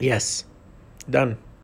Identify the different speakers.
Speaker 1: Yes. Done.